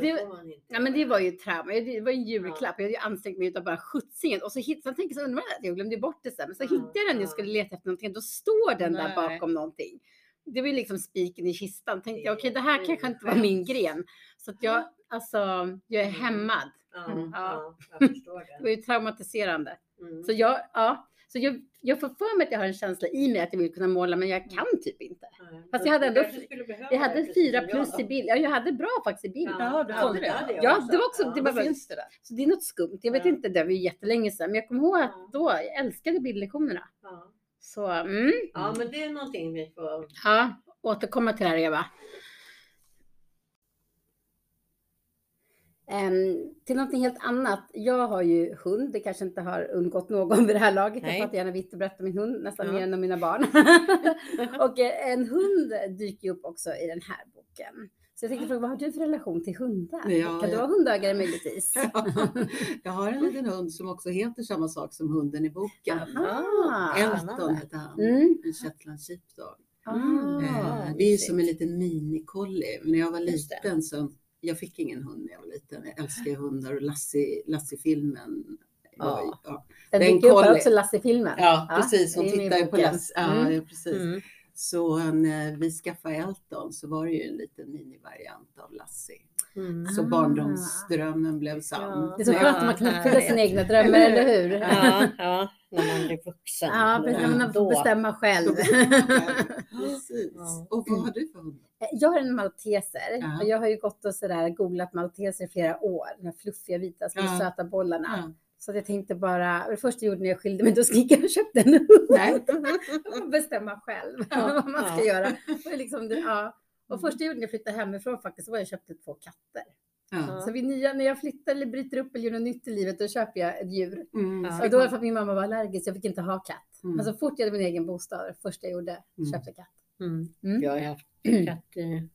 det, ja, men det var ju trauma. Det var en julklapp. Jag hade ju ansträngt mig utav bara skjutsingen. Och så hittade jag, undrar jag att jag glömde bort det sen. Men så Ja, hittade jag den när jag ja. skulle leta efter någonting. Då står den där Nej. bakom någonting. Det var ju liksom spiken i kistan. Tänkte jag, okej det här är kanske inte var min gren. Så att jag, alltså, jag är Mm. hämmad. Ja, Mm. ja, förstår Det var ju traumatiserande. Mm. Så jag, ja. Så jag, jag får för mig att jag har en känsla i mig att jag vill kunna måla, men jag kan typ inte. Nej, Fast jag hade ändå- Jag hade fyra plus i bild. Ja, jag hade bra faktiskt i bild. Ja, du hade det. Ja, det var också- Ja. det var- finns det där? Så det är något skumt. Jag vet Ja. inte, det var ju jättelänge sedan. Men jag kommer ihåg att då, jag älskade bildlektionerna. Ja. Så mm, ja, men det är någonting vi får... ja, återkomma till det här Eva. Ehm, till någonting helt annat. Jag har ju hund. Det kanske inte har undgått någon vid det här laget. Nej. Jag pratar gärna vitt och brett om min hund, nästan Ja. mer än om mina barn. och eh, en hund dyker ju upp också i den här boken. Så jag tänkte fråga, vad har du för relation till hundar? Ja, kan du ja. vara hundägare möjligtvis? jag har en liten hund som också heter samma sak som hunden i boken. Ah, Elton heter han. Mm. En shetland sheepdog. Ah, Eh, det är ju som en liten minicollie. När jag var liten så, jag fick ingen hund när jag var liten. Jag älskar hundar och Lassie, Lassie-filmen. Ja. Ja. Den Den dyker upp också, Lasse-filmen. ja, precis. Hon tittar ju på. Lassie. Ja, Mm. ja, precis. Mm. Så när vi skaffade Elton så var det ju en liten minivariant av Lassie. Mm. Så Ah. barndomsdrömmen blev sann. Det är så Ja, skönt att man kan uppfylla sina egna drömmar, eller hur? Ja, ja, när man blir vuxen. Ja, precis. När man får bestämma själv. Precis. Ja. Och vad har du för hund? Jag har en malteser Ja. och jag har ju gått och sådär googlat malteser i flera år. De här fluffiga vita små Ja. söta bollarna. Ja. Så jag tänkte bara, det första jag gjorde när jag skilde mig, då gick jag och köpte en hund. Nej. Man får bestämma själv Ja. vad man ska Ja. göra. Och, liksom ja. Och första jag gjorde när jag flyttade hemifrån faktiskt, så var jag köpte två katter. Ja. Så vid nya, när jag flyttar eller bryter upp eller gör något nytt i livet, då köper jag ett djur. Mm. Ja. Och då var det för att min mamma var allergisk, jag fick inte ha katt. Mm. Men så fort jag hade min egen bostad, det första jag gjorde, Mm. köpte katt. Mm. Mm. Jag har haft katt i,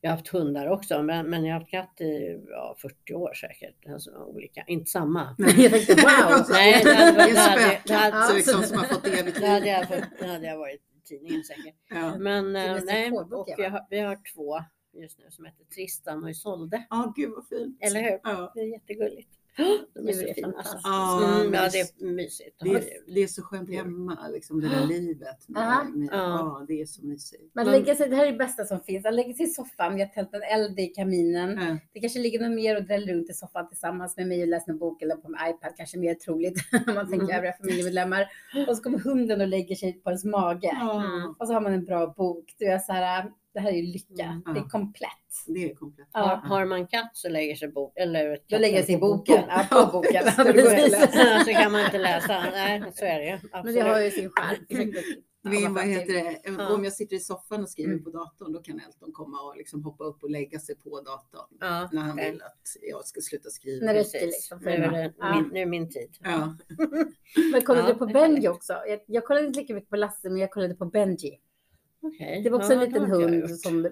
jag har haft hundar också, men, men jag har haft katt i ja, 40 år säkert. Alltså, olika, inte samma. jag tänkte wow! Nej, det hade, Det är det hade, det hade, som har fått evigt det hade, jag, fått- det hade jag varit tidningen säkert. Ja. Men nästan nej, och har, vi har två just nu som heter Tristan och Isolde. Ja, gud vad fint. Eller hur? Ja. Det är jättegulligt. De är så fina. Alltså. fantastiskt. Ja, Mm, det- är mysigt. Det är, det är så skönt hemma, liksom det där livet. Med, Ja. med, Ja. det är så mysigt. Man Men- lägger sig, det här är det bästa som finns. Man lägger sig i soffan, vi har tänt en eld i kaminen. Ja. Det kanske ligger någon mer och dräller runt i soffan tillsammans med mig och läser en bok eller på min iPad, kanske mer troligt om man tänker Mm. övriga familjemedlemmar. Och så kommer hunden och lägger sig på ens mage. Ja, Och så har man en bra bok. Du är så här, det här är ju lycka. Mm. Det är komplett. det är komplett. Ja. Har, har man katt så lägger sig bok, eller Då lägger sig på boken. Ja, på boken. Läsa? så kan man inte läsa. Nej, så är det ju. Men det har ju sin charm. Komma vad heter det? Ja. Om jag sitter i soffan och skriver Mm. på datorn, då kan Elton komma och liksom hoppa upp och lägga sig på datorn. Ja, När han vill att jag ska sluta skriva. När det räcker liksom. Nu är det Ja. min, nu är min tid. Ja. Men kollade Ja, du på Benji också? Jag, jag kollade inte lika mycket på Lasse, men jag kollade på Benji. Okej. Det var också Ja, en liten hund som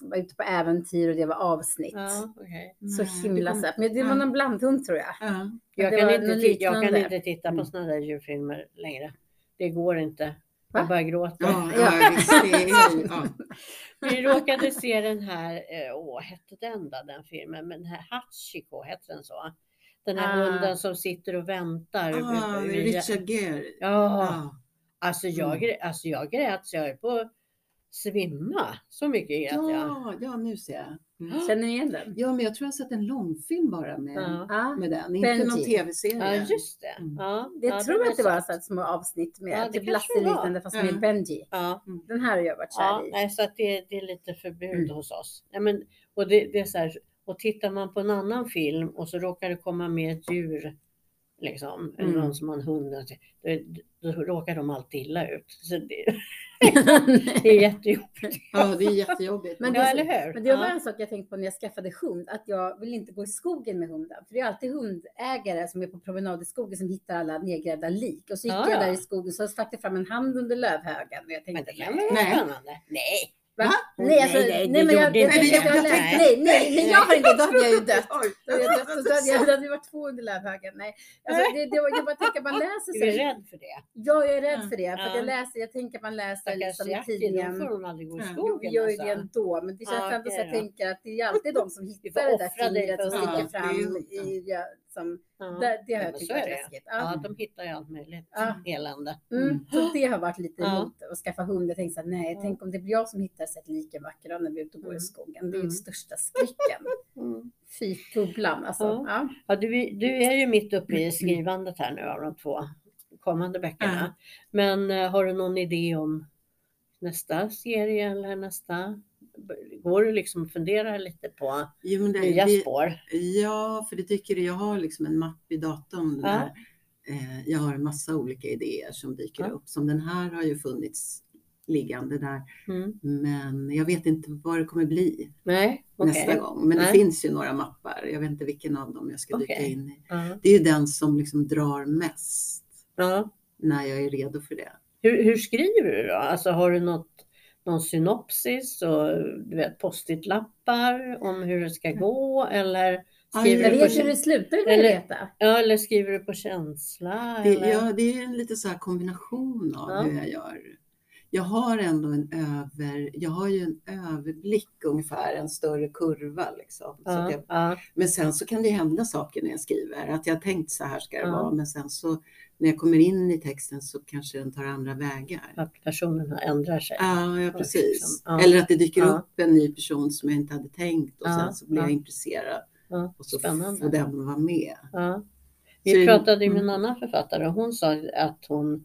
var ute på äventyr och det var avsnitt. Ja, okej. Så Nej, himla söt. Men det var Ja. någon blandhund tror jag. Ja. Jag, kan inte, jag kan inte titta på Mm. sådana där djurfilmer längre. Det går inte. Va? Jag bara gråter. Ja, ja, ja. Vi råkade se den här, eh, åh, hette den då, den filmen? Men den här Hachiko, hette den så? Den här Ah. hunden som sitter och väntar. Ah, Richard Gere. Ja, Ja. alltså jag, Mm. alltså jag grät så jag höll på svimma. Så mycket grät jag. Ja, ja, nu ser jag. Mm. Känner ni igen den? Ja, men jag tror jag har sett en långfilm bara med, Ja. Ja. med den, inte Benji. någon tv-serie. Ja, just det. Mm. Ja, Jag ja, tror den att det var så små avsnitt med Ja, det typ kanske Lasse det var. liknande fast Ja. med Benji. Ja, Den här har jag varit ja kär i. nej, så att det, det är lite förbud Mm. hos oss. Ja, men, och, det, det är så här, och tittar man på en annan film och så råkar det komma med ett djur, liksom, eller Mm. någon som har en hund, då, råkar de alltid illa ut. Så det, det är jättejobbigt. Ja, det är jättejobbigt. Men Ja, det- eller hur? Men det var ja. en sak jag tänkte på när jag skaffade hund, att jag vill inte gå i skogen med hunden. För det är alltid hundägare som är på promenad i skogen som hittar alla nedgrävda lik. Och så gick Ja, jag ja. där i skogen så stack det fram en hand under lövhögen. Och jag Men tänkte, det kan vara Nej. spännande. Nej, Va? Va? Nej, alltså, Nej, nej, nej, det men jag, jag, det. jag Nej. nej, nej, nej, jag har inte, då hade jag ju dött. Då hade jag dött och så hade jag, då hade det varit två under lövhögen. Nej, alltså, det, det, var- jag bara tänker, man läser du så. är rädd för det. Ja, jag är rädd för det. För jag läser, jag tänker att man läser liksom i tidningen. får de aldrig gå i Ja. Jo, skogen. vi gör ju det alltså. ändå, men det känns ändå så jag tänker att det är alltid de som hittar det där fingret för sticker fram det i, som, Ja. det, det har Ja, jag tyckt är varit läskigt. Ja, Ja. de hittar ju allt möjligt Ja. elände. Mm. Så det har varit lite emot att skaffa hund. Jag tänkte så nej, tänk om det blir jag som hittar ett lik en vacker dag när vi är ute och går i Mm. skogen. Det är ju Mm. största skräcken. Mm. Fy bubblan alltså. Ja, du, du är ju mitt uppe i skrivandet här nu av de två kommande böckerna. Men eh, har du någon idé om nästa serie eller nästa? Går du liksom att fundera lite på Jo, det, nya det, spår? ja, för det tycker jag. Jag har liksom en mapp i datorn Ja. där eh, jag har en massa olika idéer som dyker Ja. upp. Som den här har ju funnits liggande där. Mm. Men jag vet inte vad det kommer bli Nej, okej. nästa gång. Men det Nej. finns ju några mappar. Jag vet inte vilken av dem jag ska dyka Okej. in i. Ja. Det är ju den som liksom drar mest Ja. när jag är redo för det. Hur, hur skriver du då? Alltså har du något, någon synopsis och du vet, post-it-lappar om hur det ska gå? Eller skriver, Jag du vet på, hur det slutar vill Eller- veta. ja, eller skriver du på känsla? Det, eller? ja, det är en lite så här kombination av Ja. hur jag gör. Jag har ändå en över, jag har ju en överblick ungefär, en större kurva liksom. Så att ja, jag, ja, men sen så kan det hända saker när jag skriver, att jag har tänkt så här ska det Ja. vara, men sen så när jag kommer in i texten så kanske den tar andra vägar. att personen ändrar sig. Ja, ja precis. liksom. Ja. Eller att det dyker Ja. upp en ny person som jag inte hade tänkt och sen så blir jag ja. intresserad och så spännande. får den vara med. Så Vi det- pratade ju med en mm. annan författare och hon sa att hon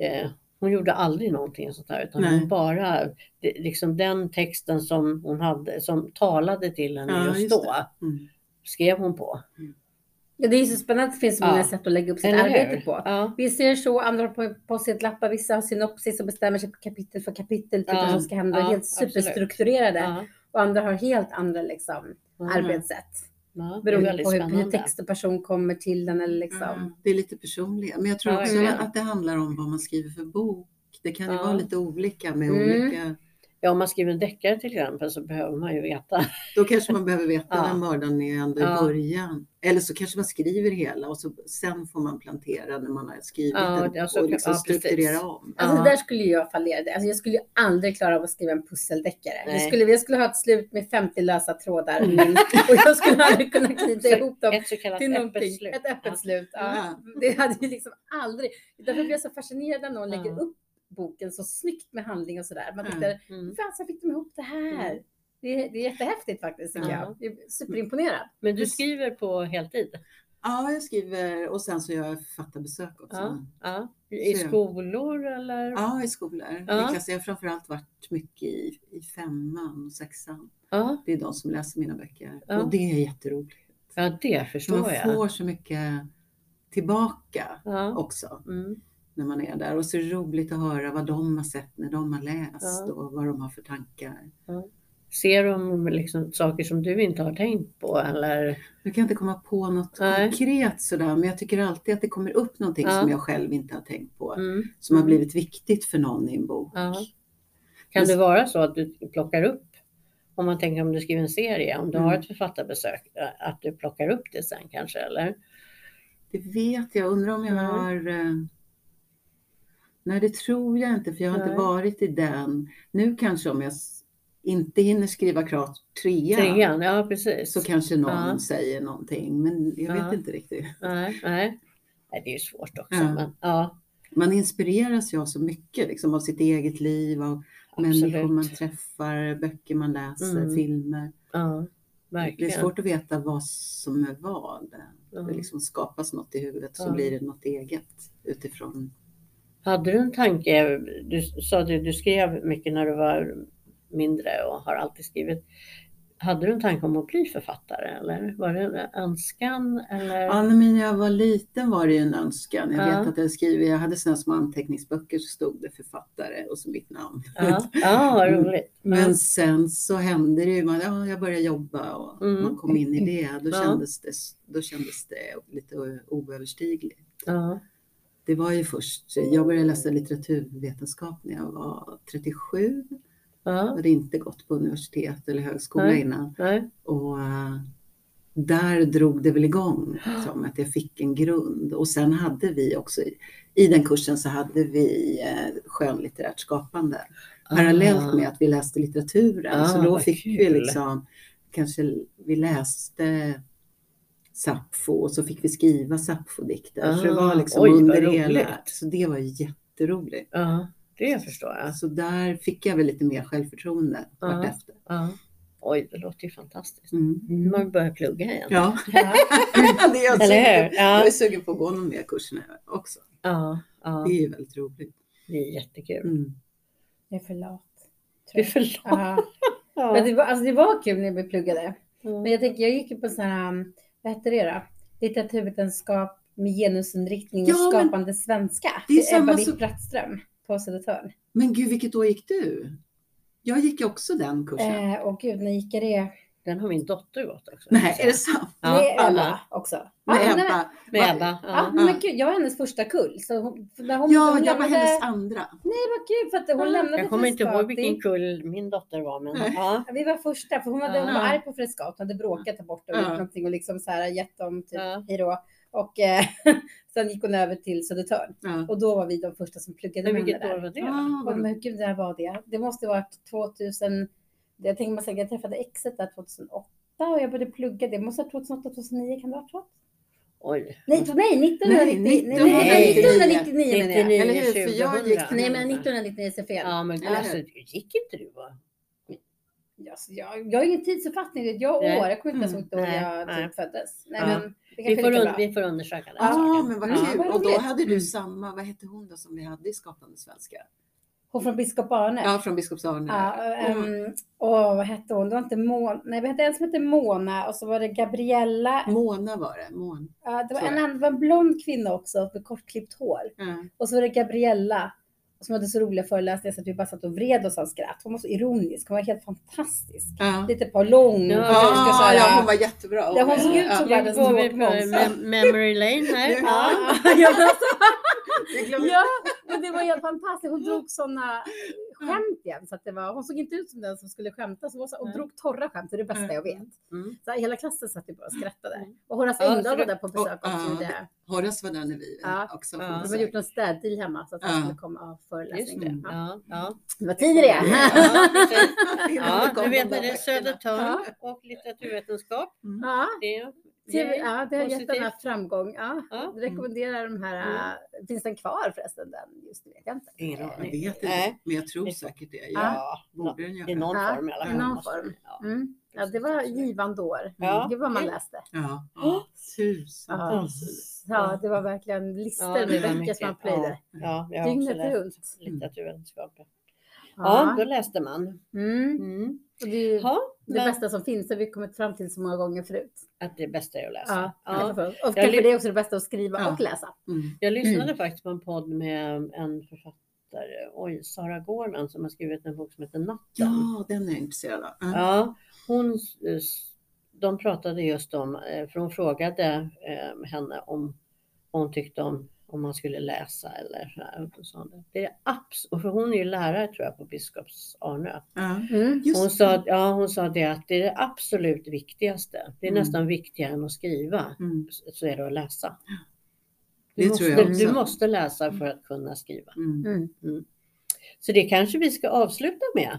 eh, hon gjorde aldrig någonting sånt där utan Nej. hon bara det, liksom den texten som hon hade som talade till henne Ja, just, just då det. Mm. skrev hon på. Ja, det är ju så spännande att det finns så många Ja. sätt att lägga upp sitt arbete på. Ja. Vissa gör så, andra har på, på sitt lappar, vissa har synopsis och bestämmer sig på kapitel för kapitel typ Ja, vad som ska hända. ja, helt superstrukturerade. Ja. Och andra har helt andra liksom, Ja. arbetssätt. Ja, Beroende på hur, hur text och person kommer till den eller liksom. Ja, det är lite personliga. Men jag tror Ja, också att det handlar om vad man skriver för bok. Det kan ju vara lite olika med Mm. olika Ja, om man skriver en deckare till exempel så behöver man ju veta. Då kanske man behöver veta Ja. vem mördaren är ändå i Ja. början. Eller så kanske man skriver hela och så, sen får man plantera när man har skrivit Ja, den ja, så och liksom ja, strukturera om. Alltså där skulle jag fallera. Alltså, jag skulle ju aldrig klara av att skriva en pusseldeckare. Jag skulle, jag skulle ha ett slut med 50 lösa trådar Mm. och jag skulle aldrig kunna knyta ihop dem Ett så kallat till öppet någonting. slut. Ett öppet slut. Det hade ju liksom aldrig. Därför blir jag så fascinerad när någon lägger upp boken så snyggt med handling och sådär. Man Ja. tittar, Mm. hur fasen fick de ihop det här? Det, är, det är jättehäftigt faktiskt tycker Ja. jag. Jag är superimponerad. Men du skriver på heltid? Ja, jag skriver och sen så gör jag författarbesök också. Ja. Ja. I Så- skolor eller? Ja, i skolor. Ja. Jag har framförallt varit mycket i, i femman och sexan. Ja, Det är de som läser mina böcker. Ja. Och det är jätteroligt. ja det förstår Man jag. får så mycket tillbaka Ja. också Mm. När man är där. Och så är det roligt att höra vad de har sett när de har läst Ja. och vad de har för tankar. Ser de liksom saker som du inte har tänkt på eller? Nu kan jag inte komma på något Nej. konkret sådär, men jag tycker alltid att det kommer upp någonting Ja. som jag själv inte har tänkt på. Mm. Som har blivit viktigt för någon i en bok. Ja. Kan det vara så att du plockar upp, om man tänker om du skriver en serie, om du Mm. har ett författarbesök, att du plockar upp det sen kanske eller? Det vet jag. Undrar om jag Nej. har... Nej, det tror jag inte, för jag har Nej. inte varit i den. Nu kanske om jag inte hinner skriva klart trean, Trean, ja precis. så kanske någon Ja. säger någonting. Men jag Ja. vet inte riktigt. Nej, nej. det är ju svårt också. Men, ja, Man inspireras ju av så mycket, liksom, av sitt eget liv, av människor man absolut. träffar, böcker man läser, Mm. filmer. Ja, Det är verkligen. svårt att veta vad som är vad. Det liksom skapas något i huvudet så blir det något eget utifrån. Hade du en tanke, du sa att du, skrev mycket när du var mindre och har alltid skrivit. Hade du en tanke om att bli författare eller var det en önskan? Eller? Ja, men när jag var liten var det en önskan. Jag Ja. vet att jag skriver, jag hade sådana små anteckningsböcker så stod det författare och så mitt namn. Ja, ja vad roligt. Men sen så hände det ju, man, ja, jag började jobba och Mm. man kom in i det. Då, Ja. kändes det. då kändes det lite oöverstigligt. Ja, Det var ju först, jag började läsa litteraturvetenskap när jag var 37. Jag ja, hade inte gått på universitet eller högskola Nej. innan. nej, Och eh, där drog det väl igång, som att jag fick en grund. Och sen hade vi också, i- den kursen så hade vi eh, skönlitterärt skapande. Parallellt med att vi läste litteraturen. Ah, så då fick vi kul. liksom, kanske vi läste Sappho och så fick vi skriva Sappho-dikter. så det var Ah, liksom oj, under hela. Så det var jätteroligt. Ja, det förstår jag. Så där fick jag väl lite mer självförtroende Ja. vartefter. Ja. Oj, det låter ju fantastiskt. Mm. Man börjar plugga igen. Ja, Ja. det är jag, Eller hur? Ja. jag är sugen på att gå någon mer kurs nu också. Ja, ja, Det är ju väldigt roligt. det är jättekul. Mm. Jag är för lat. Du är för lat. Ja. Ja. Men det, var, alltså det var kul när vi pluggade. Ja. Men jag tänker, jag gick ju på här, um, vad hette det då? Litteraturvetenskap med genusinriktning och Ja, skapande svenska. Det är samma Ebba Witt-Brattström på Södertörn. Men gud, vilket år gick du? Jag gick också den kursen. Eh, och gud, när gick jag det? Den har min dotter gått också. Nej, är det sant? Ja, med Ebba alla. också. Med Ja, Ebba? Med Ebba. Ja, Ja. men gud, jag var hennes första kull. Så hon, när hon, Ja, hon jag var lämnade- hennes andra. Nej, vad kul för att hon Ja, lämnade Jag kommer inte ihåg vilken kull min dotter var, men Nej. ja. Ja, Vi var första, för hon, hade, hon var Ja. arg på Frescati, hon hade bråkat där borta och Ja. gjort någonting och liksom så här gett dem typ Ja. hej då. Och eh, sen gick hon över till Södertörn Ja. och då var vi de första som pluggade med vilket henne år där. var det? Ah, Och, men gud, när var det? Det måste ha varit 2000. Jag tänker man säga, jag träffade exet där 2008 och jag började plugga. Det måste ha varit 2008, 2009 kan det ha varit så? Oj. Nej, nej 1990, nej, nej, nej, 1999 menar jag. 99, Eller hur? För jag 2000. gick- Nej, men 1999 är fel. Ja, men alltså, gick inte du va? Alltså, jag, jag har ingen tidsuppfattning. Jag och år, jag kommer inte ens ihåg Nej, jag typ föddes. Nej, Ja. men det Vi får, un- vi får undersöka den Ja, saken. men vad Ja. kul. vad Och då hade du Mm. samma, vad hette hon då som vi hade i Skapande svenska? Hon från Biskop Arne. Ja, från Biskops Arne. Ja, Mm. ehm, åh, vad hette hon? Det var inte Mona. Nej, vi hade en som hette Mona och så var det Gabriella. Mona var det. Mon. Ja, det var en, annan, det var en blond kvinna också med kortklippt hår. Ja. Och så var det Gabriella som hade så roliga föreläsningar så att vi bara satt och vred oss av skratt. Hon var så ironisk. Hon var helt fantastisk. Ja. Lite par lång. Ja, Ja, här- ja, hon var jättebra. Ja, hon såg ut Ja. som Nu världens på memory lane här. Ja, Ja. men Det var helt fantastiskt. Hon drog sådana skämt igen. Så att det var, hon såg inte ut som den som skulle skämta så hon, var så, och Nej. drog torra skämt. Det är det bästa Mm. jag vet. Mm. Så här, hela klassen satt ju bara och skrattade. Mm. Och Horace Ja, Engdahl var där på besök och- också. ja, det. Horace var där när vi Ja. också får De har besök. gjort en städdeal hemma så att han skulle komma av Just föreläsning. det. Ja. Ja. Det var tid i det. Ja, du vet när det är. Södertörn och litteraturvetenskap. Mm. Det TV, ja, det har gett positivt. den här framgång. Ja, Ja. jag rekommenderar de här. Mm. äh, Finns den kvar förresten? Den, just det vet jag inte. Ingen Jag aning. vet inte, Nej. men jag tror säkert det. Ja, Ja, borde den i göra. någon Ja, form i alla i fall. någon måste form. Mm. Ja, det var givande år. Ja. Det var man Mm. läste. Ja, Ja. tusentals Ja. det var verkligen listor med böcker som man plöjde. Ja, ja, jag har också Dygnet läst runt. litteraturvetenskap. Ja, då läste man. Mm. Mm. Och det är ju Ja, det men bästa som finns. Har vi kommit fram till så många gånger förut. att det bästa är att läsa. Ja, Ja. Och kanske det är också det bästa att skriva Ja. och läsa. Mm. Jag lyssnade faktiskt på en podd med en författare, oj, Sara Gorman som har skrivit en bok som heter Natten. Ja, den är jag intresserad av. Ja. Ja, hon, de pratade just om, eh, för hon frågade eh, henne om hon tyckte om om man skulle läsa eller så. Och Det är absolut, för hon är ju lärare tror jag på Biskops Arnö. Ja. Mm. Hon det. sa, ja, hon sa det att det är det absolut viktigaste. Det är Mm. nästan viktigare än att skriva. Mm. Så är det att läsa. Det Du, tror måste, du måste läsa för att kunna skriva. Mm. Mm. Så det kanske vi ska avsluta med.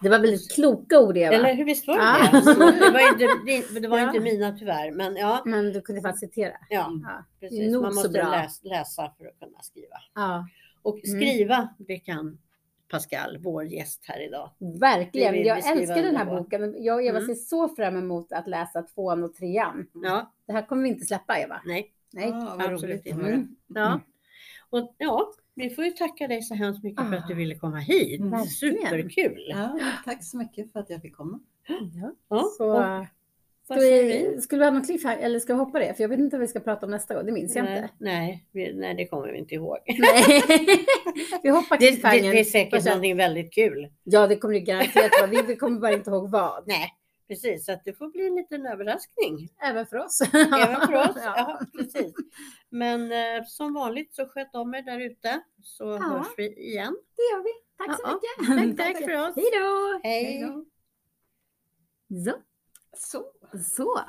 Det var väldigt kloka ord Eva. Eller hur visst var det Ja. det? Var inte, det, var Ja. inte mina tyvärr, men ja. Men du kunde faktiskt citera. ja Mm. Ja. precis. nog Man måste läs, läsa för att kunna skriva. ja. Och Mm. skriva, det kan Pascal, vår gäst här idag. Verkligen. Jag älskar den här boken. Jag och Eva Mm. ser så fram emot att läsa tvåan och trean. Ja, Det här kommer vi inte släppa Eva. nej. Nej. Vad absolut inte. Mm. Ja. Och ja, vi får ju tacka dig så hemskt mycket för att du Ah. ville komma hit. Verkligen. Superkul! Ja, tack så mycket för att jag fick komma. Ja. Ja, Så, och ska vi? vi, skulle vi ha någon cliffhanger eller ska vi hoppa det? För jag vet inte vad vi ska prata om nästa gång. Det minns jag Nej, inte. nej, vi, nej, det kommer vi inte ihåg. Nej. vi hoppar Det, det, det är säkert sa- någonting väldigt kul. Ja, det kommer det garanterat vara. Vi- Vi kommer bara inte ihåg vad. Nej, precis. Så att det får bli en liten överraskning. Även för oss. Även för oss. Ja. Ja, precis. Men eh, som vanligt så sköt om er där ute så Ja. hörs vi igen. Det gör vi. Tack så Ja, mycket. Tack för oss. Hej då. Hej. Så. Så. Så.